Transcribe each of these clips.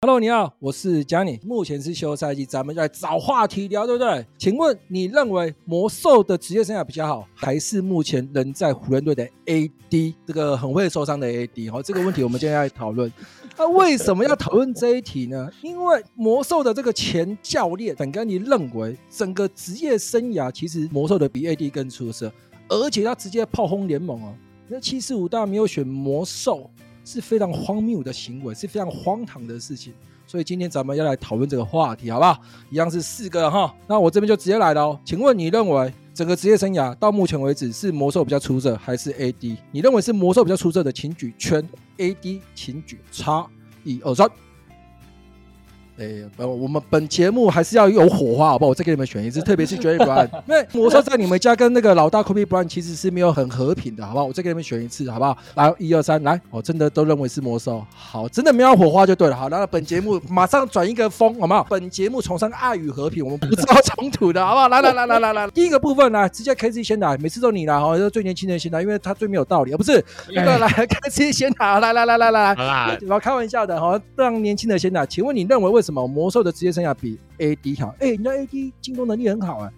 Hello，你好，我是 Johnny。目前是休赛季，咱们来找话题聊，对不对？请问你认为魔兽的职业生涯比较好，还是目前人在湖人队的 AD 这个很会受伤的 AD？好，这个问题我们今天要讨论。那、为什么要讨论这一题呢？因为魔兽的这个前教练本甘尼认为，整个职业生涯其实魔兽的比 AD 更出色，而且他直接炮轰联盟哦。那七十五大没有选魔兽。是非常荒谬的行为，是非常荒唐的事情，所以今天咱们要来讨论这个话题，好不好？一样是四个哈，那我这边就直接来了哦。请问你认为整个职业生涯到目前为止是魔兽比较出色，还是 AD？你认为是魔兽比较出色的，请举圈；AD，请举叉。一二三。哎，呃，我们本节目还是要有火花，好不好？我再给你们选一次，特别是 Jerry Bryant，因为魔兽在你们家跟那个老大 Kobe Bryant 其实是没有很和平的，好不好？我再给你们选一次，好不好？来，一二三，来，我真的都认为是魔兽，好，真的没有火花就对了，好，那本节目马上转一个风，好不好？本节目崇尚爱与和平，我们不知道冲突的，好不好？来来来来来来，第 一个部分来，直接 KC 先来，每次都你来，哈，就最年轻人先来，因为他最没有道理，而不是那个来 KC 先来，来来来来来来，我开玩笑的，好，让年轻的先来，请问你认为为什么魔兽的职业生涯比 AD 好，哎、欸，人家 AD 进攻能力很好哎、欸，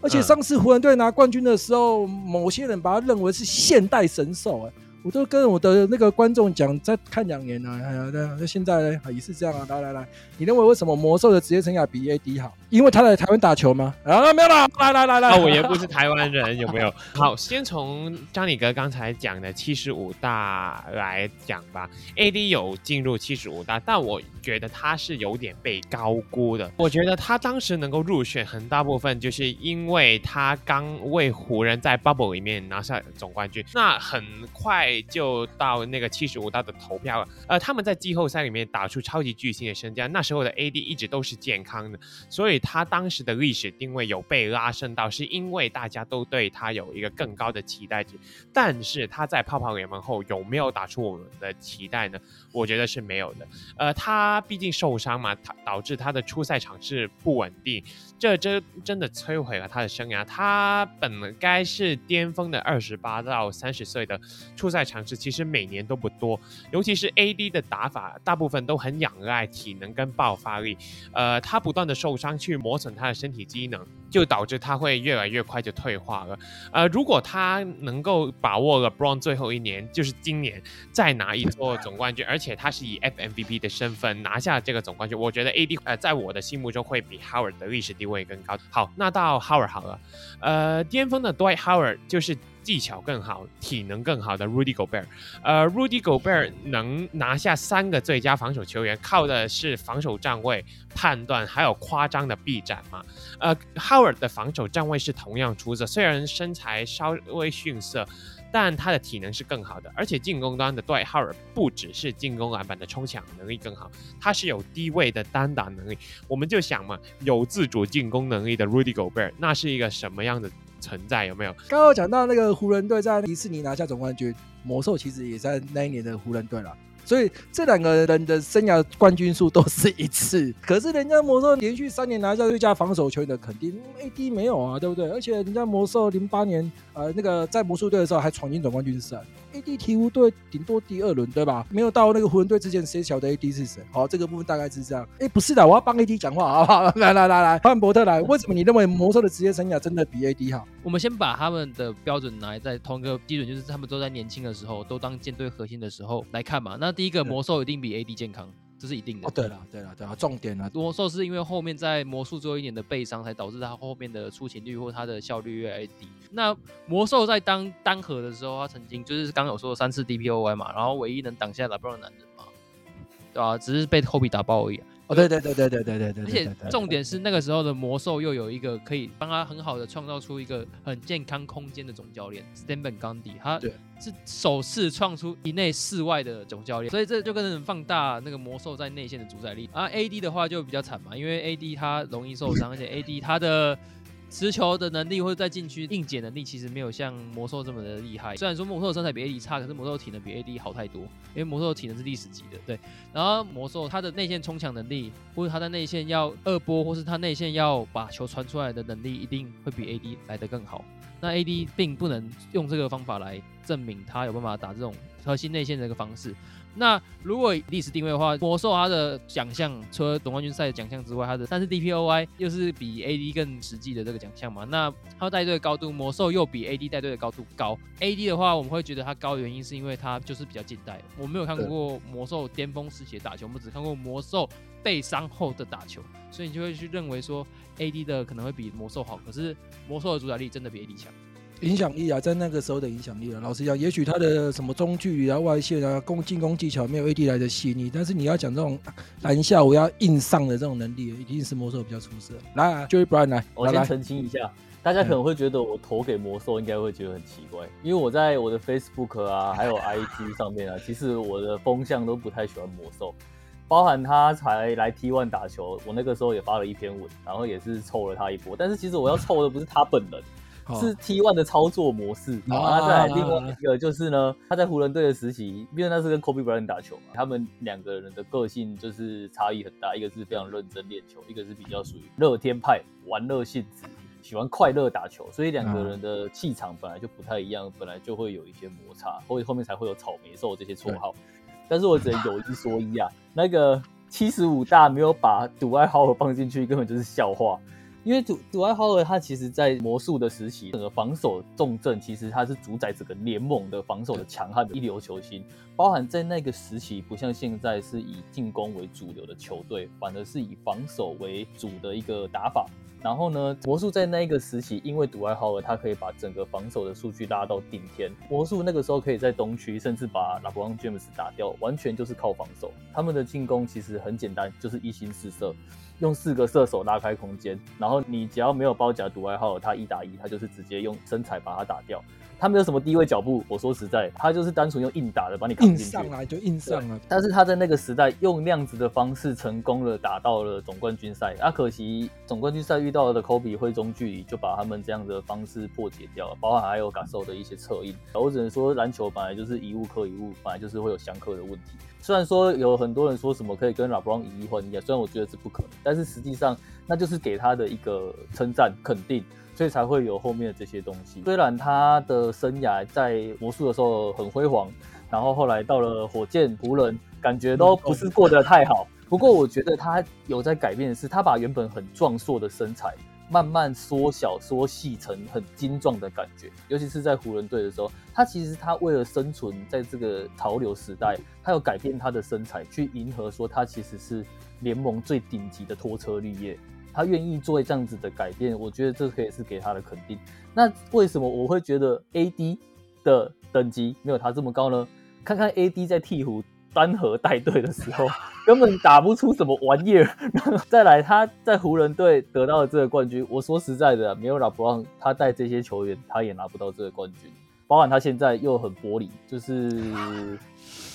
而且上次湖人队拿冠军的时候，某些人把他认为是现代神兽哎、欸。我都跟我的那个观众讲，再看两年啊，哎呀，那那现在呢也是这样啊。来来来，你认为为什么魔兽的职业生涯比 AD 好？因为他在台湾打球吗？啊，没有啦，来来来来，啊，我也不是台湾人，有没有？好，先从张李哥刚才讲的七十五大来讲吧。AD 有进入七十五大，但我觉得他是有点被高估的。我觉得他当时能够入选，很大部分就是因为他刚为湖人在 Bubble 里面拿下总冠军，那很快。就到那个七十五大的投票了，呃，他们在季后赛里面打出超级巨星的身价，那时候的 AD 一直都是健康的，所以他当时的历史定位有被拉升到，是因为大家都对他有一个更高的期待值。但是他在泡泡联盟后有没有打出我们的期待呢？我觉得是没有的。呃，他毕竟受伤嘛，他导致他的出赛场次不稳定，这真真的摧毁了他的生涯。他本该是巅峰的二十八到三十岁的出赛。场次其实每年都不多，尤其是 AD 的打法，大部分都很仰赖体能跟爆发力。呃，他不断的受伤去磨损他的身体机能，就导致他会越来越快就退化了。呃，如果他能够把握了 Bron 最后一年，就是今年再拿一座总冠军，而且他是以 FMVP 的身份拿下这个总冠军，我觉得 AD 呃在我的心目中会比 Howard 的历史地位更高。好，那到 Howard 好了，呃，巅峰的 Dwight Howard 就是。技巧更好、体能更好的 Rudy Gobert，呃，Rudy Gobert 能拿下三个最佳防守球员，靠的是防守站位判断，还有夸张的臂展嘛。呃，Howard 的防守站位是同样出色，虽然身材稍微逊色，但他的体能是更好的。而且进攻端的 Dwight Howard 不只是进攻篮板的冲抢能力更好，他是有低位的单打能力。我们就想嘛，有自主进攻能力的 Rudy Gobert，那是一个什么样的存在有没有？刚刚讲到那个湖人队在迪士尼拿下总冠军，魔兽其实也在那一年的湖人队了。所以这两个人的生涯冠军数都是一次，可是人家魔兽连续三年拿下最佳防守球员的肯定，AD 没有啊，对不对？而且人家魔兽零八年呃那个在魔术队的时候还闯进总冠军赛，AD 鹈鹕队顶多第二轮对吧？没有到那个湖人队之前，谁晓得 AD 是谁？好，这个部分大概是这样。哎，不是的，我要帮 AD 讲话，好不好？来来来来，范伯特来，为什么你认为魔兽的职业生涯真的比 AD 好？我们先把他们的标准拿来在同一个基准，就是他们都在年轻的时候，都当舰队核心的时候来看嘛。那第一个魔兽一定比 AD 健康，这是一定的。哦，对了，对了，对了，重点了。魔兽是因为后面在魔术最后一年的背伤，才导致他后面的出勤率或他的效率越来越低。那魔兽在当单核的时候，他曾经就是刚刚有说的三次 DPOY 嘛，然后唯一能挡下 LeBron 的男人嘛，对吧？只是被科比打爆而已。哦，对对对对对对对对，而且重点是那个时候的魔兽又有一个可以帮他很好的创造出一个很健康空间的总教练，Stan Van Gundy，他是首次创出一内室外的总教练，所以这就跟人放大那个魔兽在内线的主宰力。啊 AD 的话就比较惨嘛，因为 AD 他容易受伤，而且 AD 他的。持球的能力或者在禁区硬解能力其实没有像魔兽这么的厉害。虽然说魔兽的身材比 AD 差，可是魔兽体能比 AD 好太多。因为魔兽体能是历史级的，对。然后魔兽他的内线冲抢能力，或者他的内线要二波，或是他内线要把球传出来的能力，一定会比 AD 来得更好。那 AD 并不能用这个方法来证明他有办法打这种核心内线的一个方式。那如果历史定位的话，魔兽它的奖项除了总冠军赛的奖项之外，它的但是 DPOY 又是比 AD 更实际的这个奖项嘛？那它带队的高度，魔兽又比 AD 带队的高度高。AD 的话，我们会觉得它高的原因是因为它就是比较近代。我没有看过魔兽巅峰时期的打球，我们只看过魔兽被伤后的打球，所以你就会去认为说 AD 的可能会比魔兽好。可是魔兽的主宰力真的比 AD 强。影响力啊，在那个时候的影响力啊，老实讲，也许他的什么中距离啊、外线啊、攻进攻技巧没有 AD 来的细腻，但是你要讲这种篮下我要硬上的这种能力，一定是魔兽比较出色。来啊，Joey Brown 来，我先澄清一下，大家可能会觉得我投给魔兽，应该会觉得很奇怪，因为我在我的 Facebook 啊，还有 IG 上面啊，其实我的风向都不太喜欢魔兽，包含他才来 T1 打球，我那个时候也发了一篇文，然后也是臭了他一波，但是其实我要臭的不是他本人。是 T1 的操作模式，然后他再另外一个就是呢，他在湖人队的时期，因为那是跟 Kobe Bryant 打球嘛，他们两个人的个性就是差异很大，一个是非常认真练球，一个是比较属于乐天派，玩乐性质，喜欢快乐打球，所以两个人的气场本来就不太一样，本来就会有一些摩擦，所以后面才会有草莓兽这些绰号。但是我只能有一说一啊，那个七十五大没有把杜艾豪尔放进去，根本就是笑话。因为杜杜艾豪尔他其实，在魔术的时期，整个防守重镇，其实他是主宰整个联盟的防守的强悍的一流球星。包含在那个时期，不像现在是以进攻为主流的球队，反而是以防守为主的一个打法。然后呢，魔术在那个时期，因为杜艾豪尔他可以把整个防守的数据拉到顶天，魔术那个时候可以在东区甚至把拉布朗詹姆斯打掉，完全就是靠防守。他们的进攻其实很简单，就是一心四射。用四个射手拉开空间，然后你只要没有包夹独爱号，他一打一，他就是直接用身材把他打掉。他没有什么低位脚步，我说实在，他就是单纯用硬打的把你扛进去。硬上来就硬上了。但是他在那个时代用那样子的方式成功了，打到了总冠军赛。啊，可惜总冠军赛遇到的 Kobe 会中距离，就把他们这样的方式破解掉了，包含还有感受的一些策应。我只能说，篮球本来就是一物克一物，本来就是会有相克的问题。虽然说有很多人说什么可以跟 LeBron 以一换一啊，虽然我觉得是不可能，但是实际上那就是给他的一个称赞肯定。所以才会有后面的这些东西。虽然他的生涯在魔术的时候很辉煌，然后后来到了火箭、湖人，感觉都不是过得太好。不过我觉得他有在改变的是，他把原本很壮硕的身材慢慢缩小、缩细成很精壮的感觉。尤其是在湖人队的时候，他其实他为了生存在这个潮流时代，他有改变他的身材，去迎合说他其实是联盟最顶级的拖车绿叶。他愿意做这样子的改变，我觉得这可以是给他的肯定。那为什么我会觉得 AD 的等级没有他这么高呢？看看 AD 在鹈鹕单核带队的时候，根本打不出什么玩意儿。再来，他在湖人队得到了这个冠军，我说实在的，没有 LeBron，他带这些球员，他也拿不到这个冠军。包含他现在又很玻璃，就是。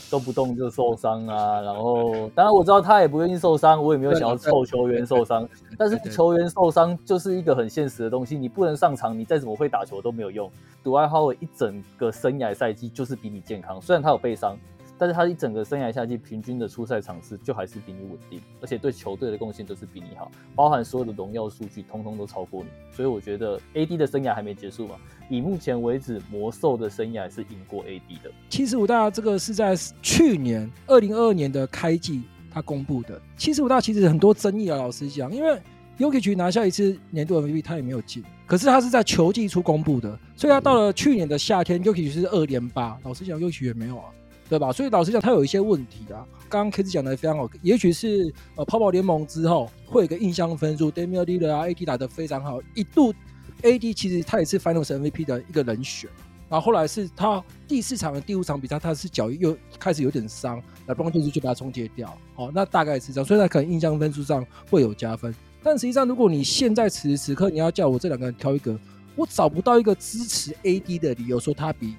动不动就受伤啊，然后当然我知道他也不愿意受伤，我也没有想要臭球员受伤，但是球员受伤就是一个很现实的东西，你不能上场，你再怎么会打球都没有用。杜爱哈维一整个生涯赛季就是比你健康，虽然他有背伤。但是他一整个生涯夏季平均的出赛场次就还是比你稳定，而且对球队的贡献都是比你好，包含所有的荣耀数据，通通都超过你。所以我觉得 AD 的生涯还没结束嘛，以目前为止，魔兽的生涯是赢过 AD 的。七十五大这个是在去年二零二二年的开季他公布的。七十五大其实很多争议啊，老实讲，因为 Jokic 拿下一次年度 MVP 他也没有进，可是他是在球季初公布的，所以他到了去年的夏天 Jokic 是二连八，老实讲 Jokic 也没有啊。对吧？所以老实讲，他有一些问题啊。刚刚 K 子讲的非常好，也许是呃泡泡联盟之后会有个印象分数，Damian Lillard 啊，AD 打得非常好，一度 AD 其实他也是 Finals MVP 的一个人选。然后后来是他第四场的第五场比赛，他是脚又开始有点伤，那 LeBron 就把他重叠掉。好，那大概是这样，所以他可能印象分数上会有加分。但实际上，如果你现在此时此刻你要叫我这两个人挑一个，我找不到一个支持 AD 的理由，说他比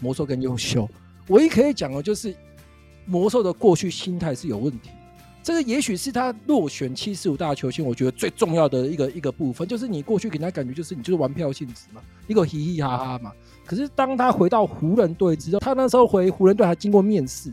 魔兽更优秀。唯一可以讲的，就是魔兽的过去心态是有问题。这个也许是他落选七十五大球星，我觉得最重要的一个一个部分，就是你过去给他感觉就是你就是玩票性质嘛，一个嘻嘻哈哈嘛。可是当他回到湖人队之后，他那时候回湖人队还经过面试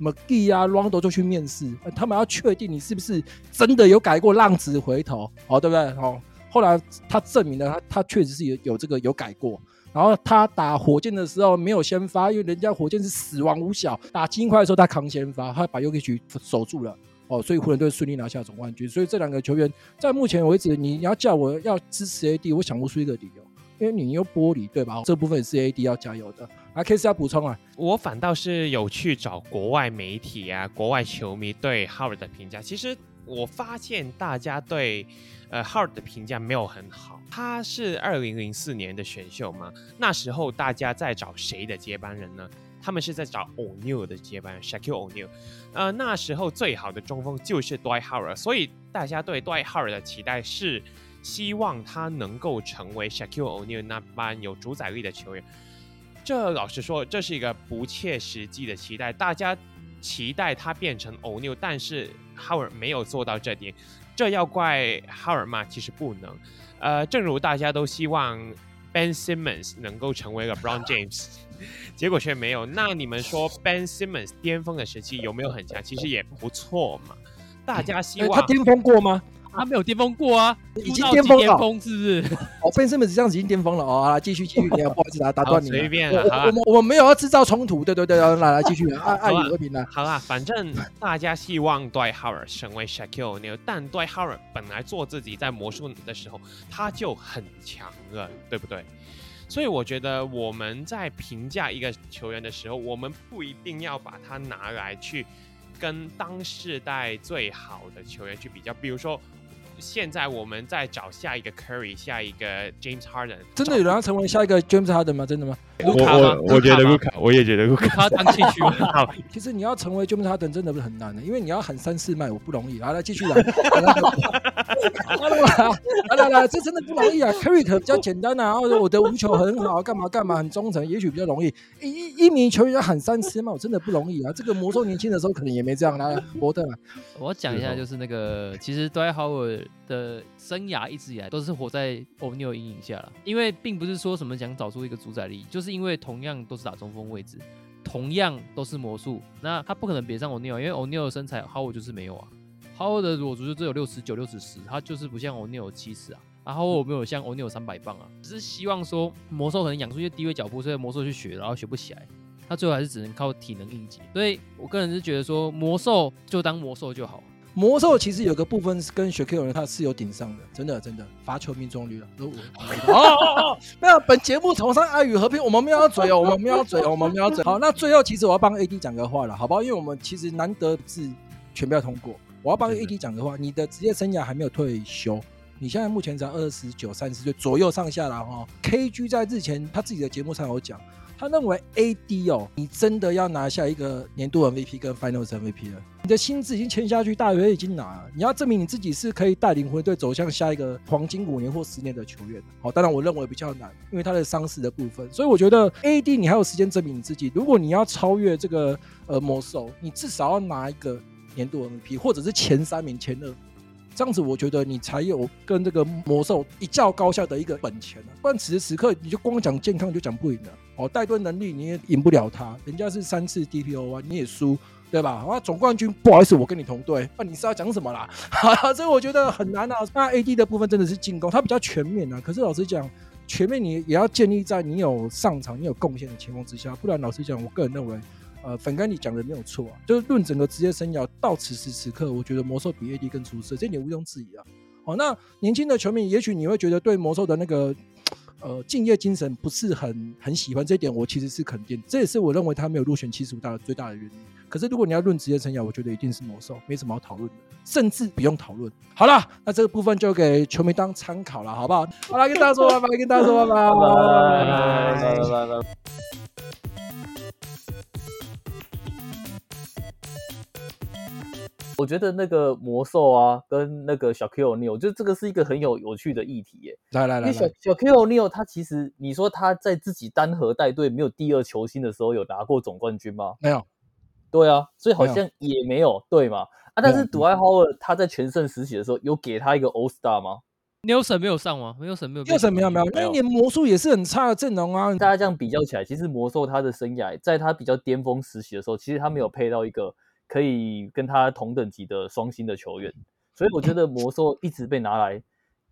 ，McGee 啊、Rondo 就去面试，他们要确定你是不是真的有改过浪子回头，哦，对不对？哦，后来他证明了他他确实是有有这个有改过。然后他打火箭的时候没有先发，因为人家火箭是死亡五小，打金块的时候他扛先发，他把 Jokic 守住了哦，所以湖人队顺利拿下总冠军。所以这两个球员在目前为止，你要叫我要支持 AD，我想不出一个理由，因为你又玻璃对吧？这部分也是 AD 要加油的。啊，K 是要补充啊，我反倒是有去找国外媒体啊、国外球迷对 Howard 的评价，其实我发现大家对呃 Howard 的评价没有很好。他是二零零四年的选秀嘛，那时候大家在找谁的接班人呢？他们是在找 O'Neal 的接班人，Shaquille O'Neal。呃，那时候最好的中锋就是 Dwight Howard，所以大家对 Dwight Howard 的期待是希望他能够成为 Shaquille O'Neal 那般有主宰力的球员。这老实说，这是一个不切实际的期待。大家期待他变成 O'Neal，但是 Howard 没有做到这点，这要怪 Howard 吗？其实不能。呃，正如大家都希望 Ben Simmons 能够成为 LeBron James，结果却没有。那你们说 Ben Simmons 巅峰的时期有没有很强？其实也不错嘛。大家希望、欸、他巅峰过吗？他没有巅峰过啊，已经巅峰了，是不是？哦，Ben Simmons 这样子已经巅峰了哦。好，继续继续，你不好意思打打断你。随便我我们我们没有要制造冲突，对对对，来来继续，爱爱与和平呢。好啦，反正大家希望 Dwight Howard 成为 Shaquille O'Neal，但 Dwight Howard 本来做自己在魔术的时候他就很强了，对不对？所以我觉得我们在评价一个球员的时候，我们不一定要把他拿来去跟当世代最好的球员去比较，比如说。现在我们在找下一个 Curry，下一个 James Harden，真的有人要成为下一个 James Harden 吗？真的吗？卢卡吗？我觉得卢卡，我也觉得卢卡当气区。好，其实你要成为 James Harden 真的不是很难的，因为你要喊三四麦，我不容易。来来，继续来。来来来，这真的不容易啊。Curry 比较简单啊，然后我的无球很好，干嘛干嘛很忠诚，也许比较容易。一一名球员要喊三四麦，我真的不容易啊。这个魔兽年轻的时候可能也没这样。来来，伯特，我讲一下，就是那个其实 Dwight Howard 的生涯一直以来都是活在 O'Neal 阴影下了，因为并不是说什么想找出一个主宰力，就是因为同样都是打中锋位置，同样都是魔术，那他不可能别上 O'Neal，因为 O'Neal 的身材好，我就是没有啊好我的裸足就只有六十九、六十十，他就是不像 O'Neal 七十啊，然后我没有像 O'Neal 三百磅啊，只是希望说魔兽可能养出一些低位脚步，所以魔兽去学，然后学不起来，他最后还是只能靠体能应急，所以我个人是觉得说魔兽就当魔兽就好。魔兽其实有个部分是跟 Shaquille 他是有顶上的，真的真的罚球命中率了。哦哦哦，没有，本节目崇尚爱与和平，我们没有要嘴 哦，我们没有要嘴哦，我们没有要嘴。好，那最后其实我要帮 AD 讲个话了，好不好？因为我们其实难得是全票通过，我要帮 AD 讲个话。你的职业生涯还没有退休，你现在目前才二十九、三十岁左右上下了哈。KG 在日前他自己的节目上有讲。他认为 AD 哦，你真的要拿下一个年度 MVP 跟 Finals MVP 了。你的薪资已经签下去，大约已经拿了。你要证明你自己是可以带领湖人队走向下一个黄金五年或十年的球员。好，当然我认为比较难，因为他的伤势的部分。所以我觉得 AD 你还有时间证明你自己。如果你要超越这个呃魔兽，你至少要拿一个年度 MVP，或者是前三名、前二。这样子，我觉得你才有跟这个魔兽一较高下的一个本钱啊，不然此时此刻你就光讲健康就讲不赢了。哦，带队能力你也赢不了他，人家是三次 DPO 啊，你也输，对吧？啊，总冠军，不好意思，我跟你同队。那、你是要讲什么啦？哈，所以我觉得很难啊。那 AD 的部分真的是进攻，他比较全面啊。可是老实讲，全面你也要建立在你有上场、你有贡献的情况之下，不然老实讲，我个人认为。呃，粉干你讲的没有错啊，就是论整个职业生涯到此时此刻，我觉得魔兽比 AD 更出色，这点毋庸置疑啊。好，那年轻的球迷，也许你会觉得对魔兽的那个呃敬业精神不是很很喜欢，这一点我其实是肯定，这也是我认为他没有入选七十五大的最大的原因。可是如果你要论职业生涯，我觉得一定是魔兽，没什么好讨论的，甚至不用讨论。好了，那这个部分就给球迷当参考了，好不好？好了，跟大家说拜拜，跟大家说拜拜，拜拜拜拜。我觉得那个魔兽啊，跟那个小 Q 觉得这个是一个很有有趣的议题耶。来来来，因为小小 Q O'Neal 他其实，你说他在自己单核带队没有第二球星的时候，有拿过总冠军吗？没有。对啊，所以好像也没有，对嘛？啊，但是 Dwight Howard 他在全盛时期的时候，有给他一个 All Star 吗？Nelson 没有上吗？Nelson 没有，Nelson 没有没有。那一年魔术也是很差的阵容啊。大家这样比较起来，其实魔兽他的生涯，在他比较巅峰时期的时候，其实他没有配到一个。可以跟他同等级的双星的球员，所以我觉得魔兽一直被拿来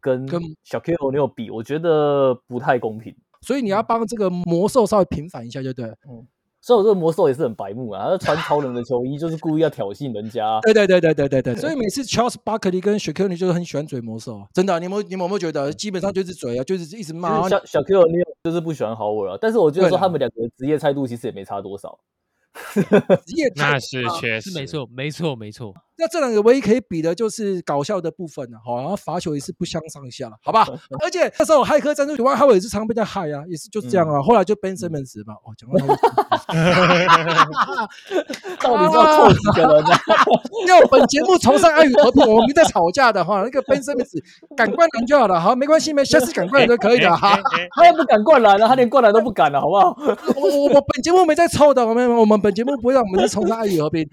跟小尼欧比，我觉得不太公平。所以你要帮这个魔兽稍微平反一下，就对了。嗯。所以我这个魔兽也是很白目啊，他穿超人的球衣就是故意要挑衅人家。对对对对对对对。所以每次 Charles Barkley 跟小 Q 你就是很喜欢嘴魔兽，真的，你们你们有没有觉得基本上就是嘴啊，就是一直骂。小小 Q 六就是不喜欢 Howard 啊，但是我觉得说他们两个职业态度其实也没差多少。职业那是确实是没错，没错，没错。那这两个唯一可以比的就是搞笑的部分了，好，然后罚球也是不相上下了，好吧？而且那时候骇客战术里外，哈维也是常被他害啊，也是就是这样啊。后来就 Ben Simmons 吧，哦，讲到 到底是要臭几个人呢？因为本节目崇尚爱与和平，我们没在吵架的话，那个 Ben Simmons 敢灌篮就好了，好，没关系，没下次敢灌篮都可以的哈。他又不敢灌篮了，他连灌篮都不敢了，好不好？我我我本节目没在凑的，我们我们本节目不会让我们是崇尚爱与和平。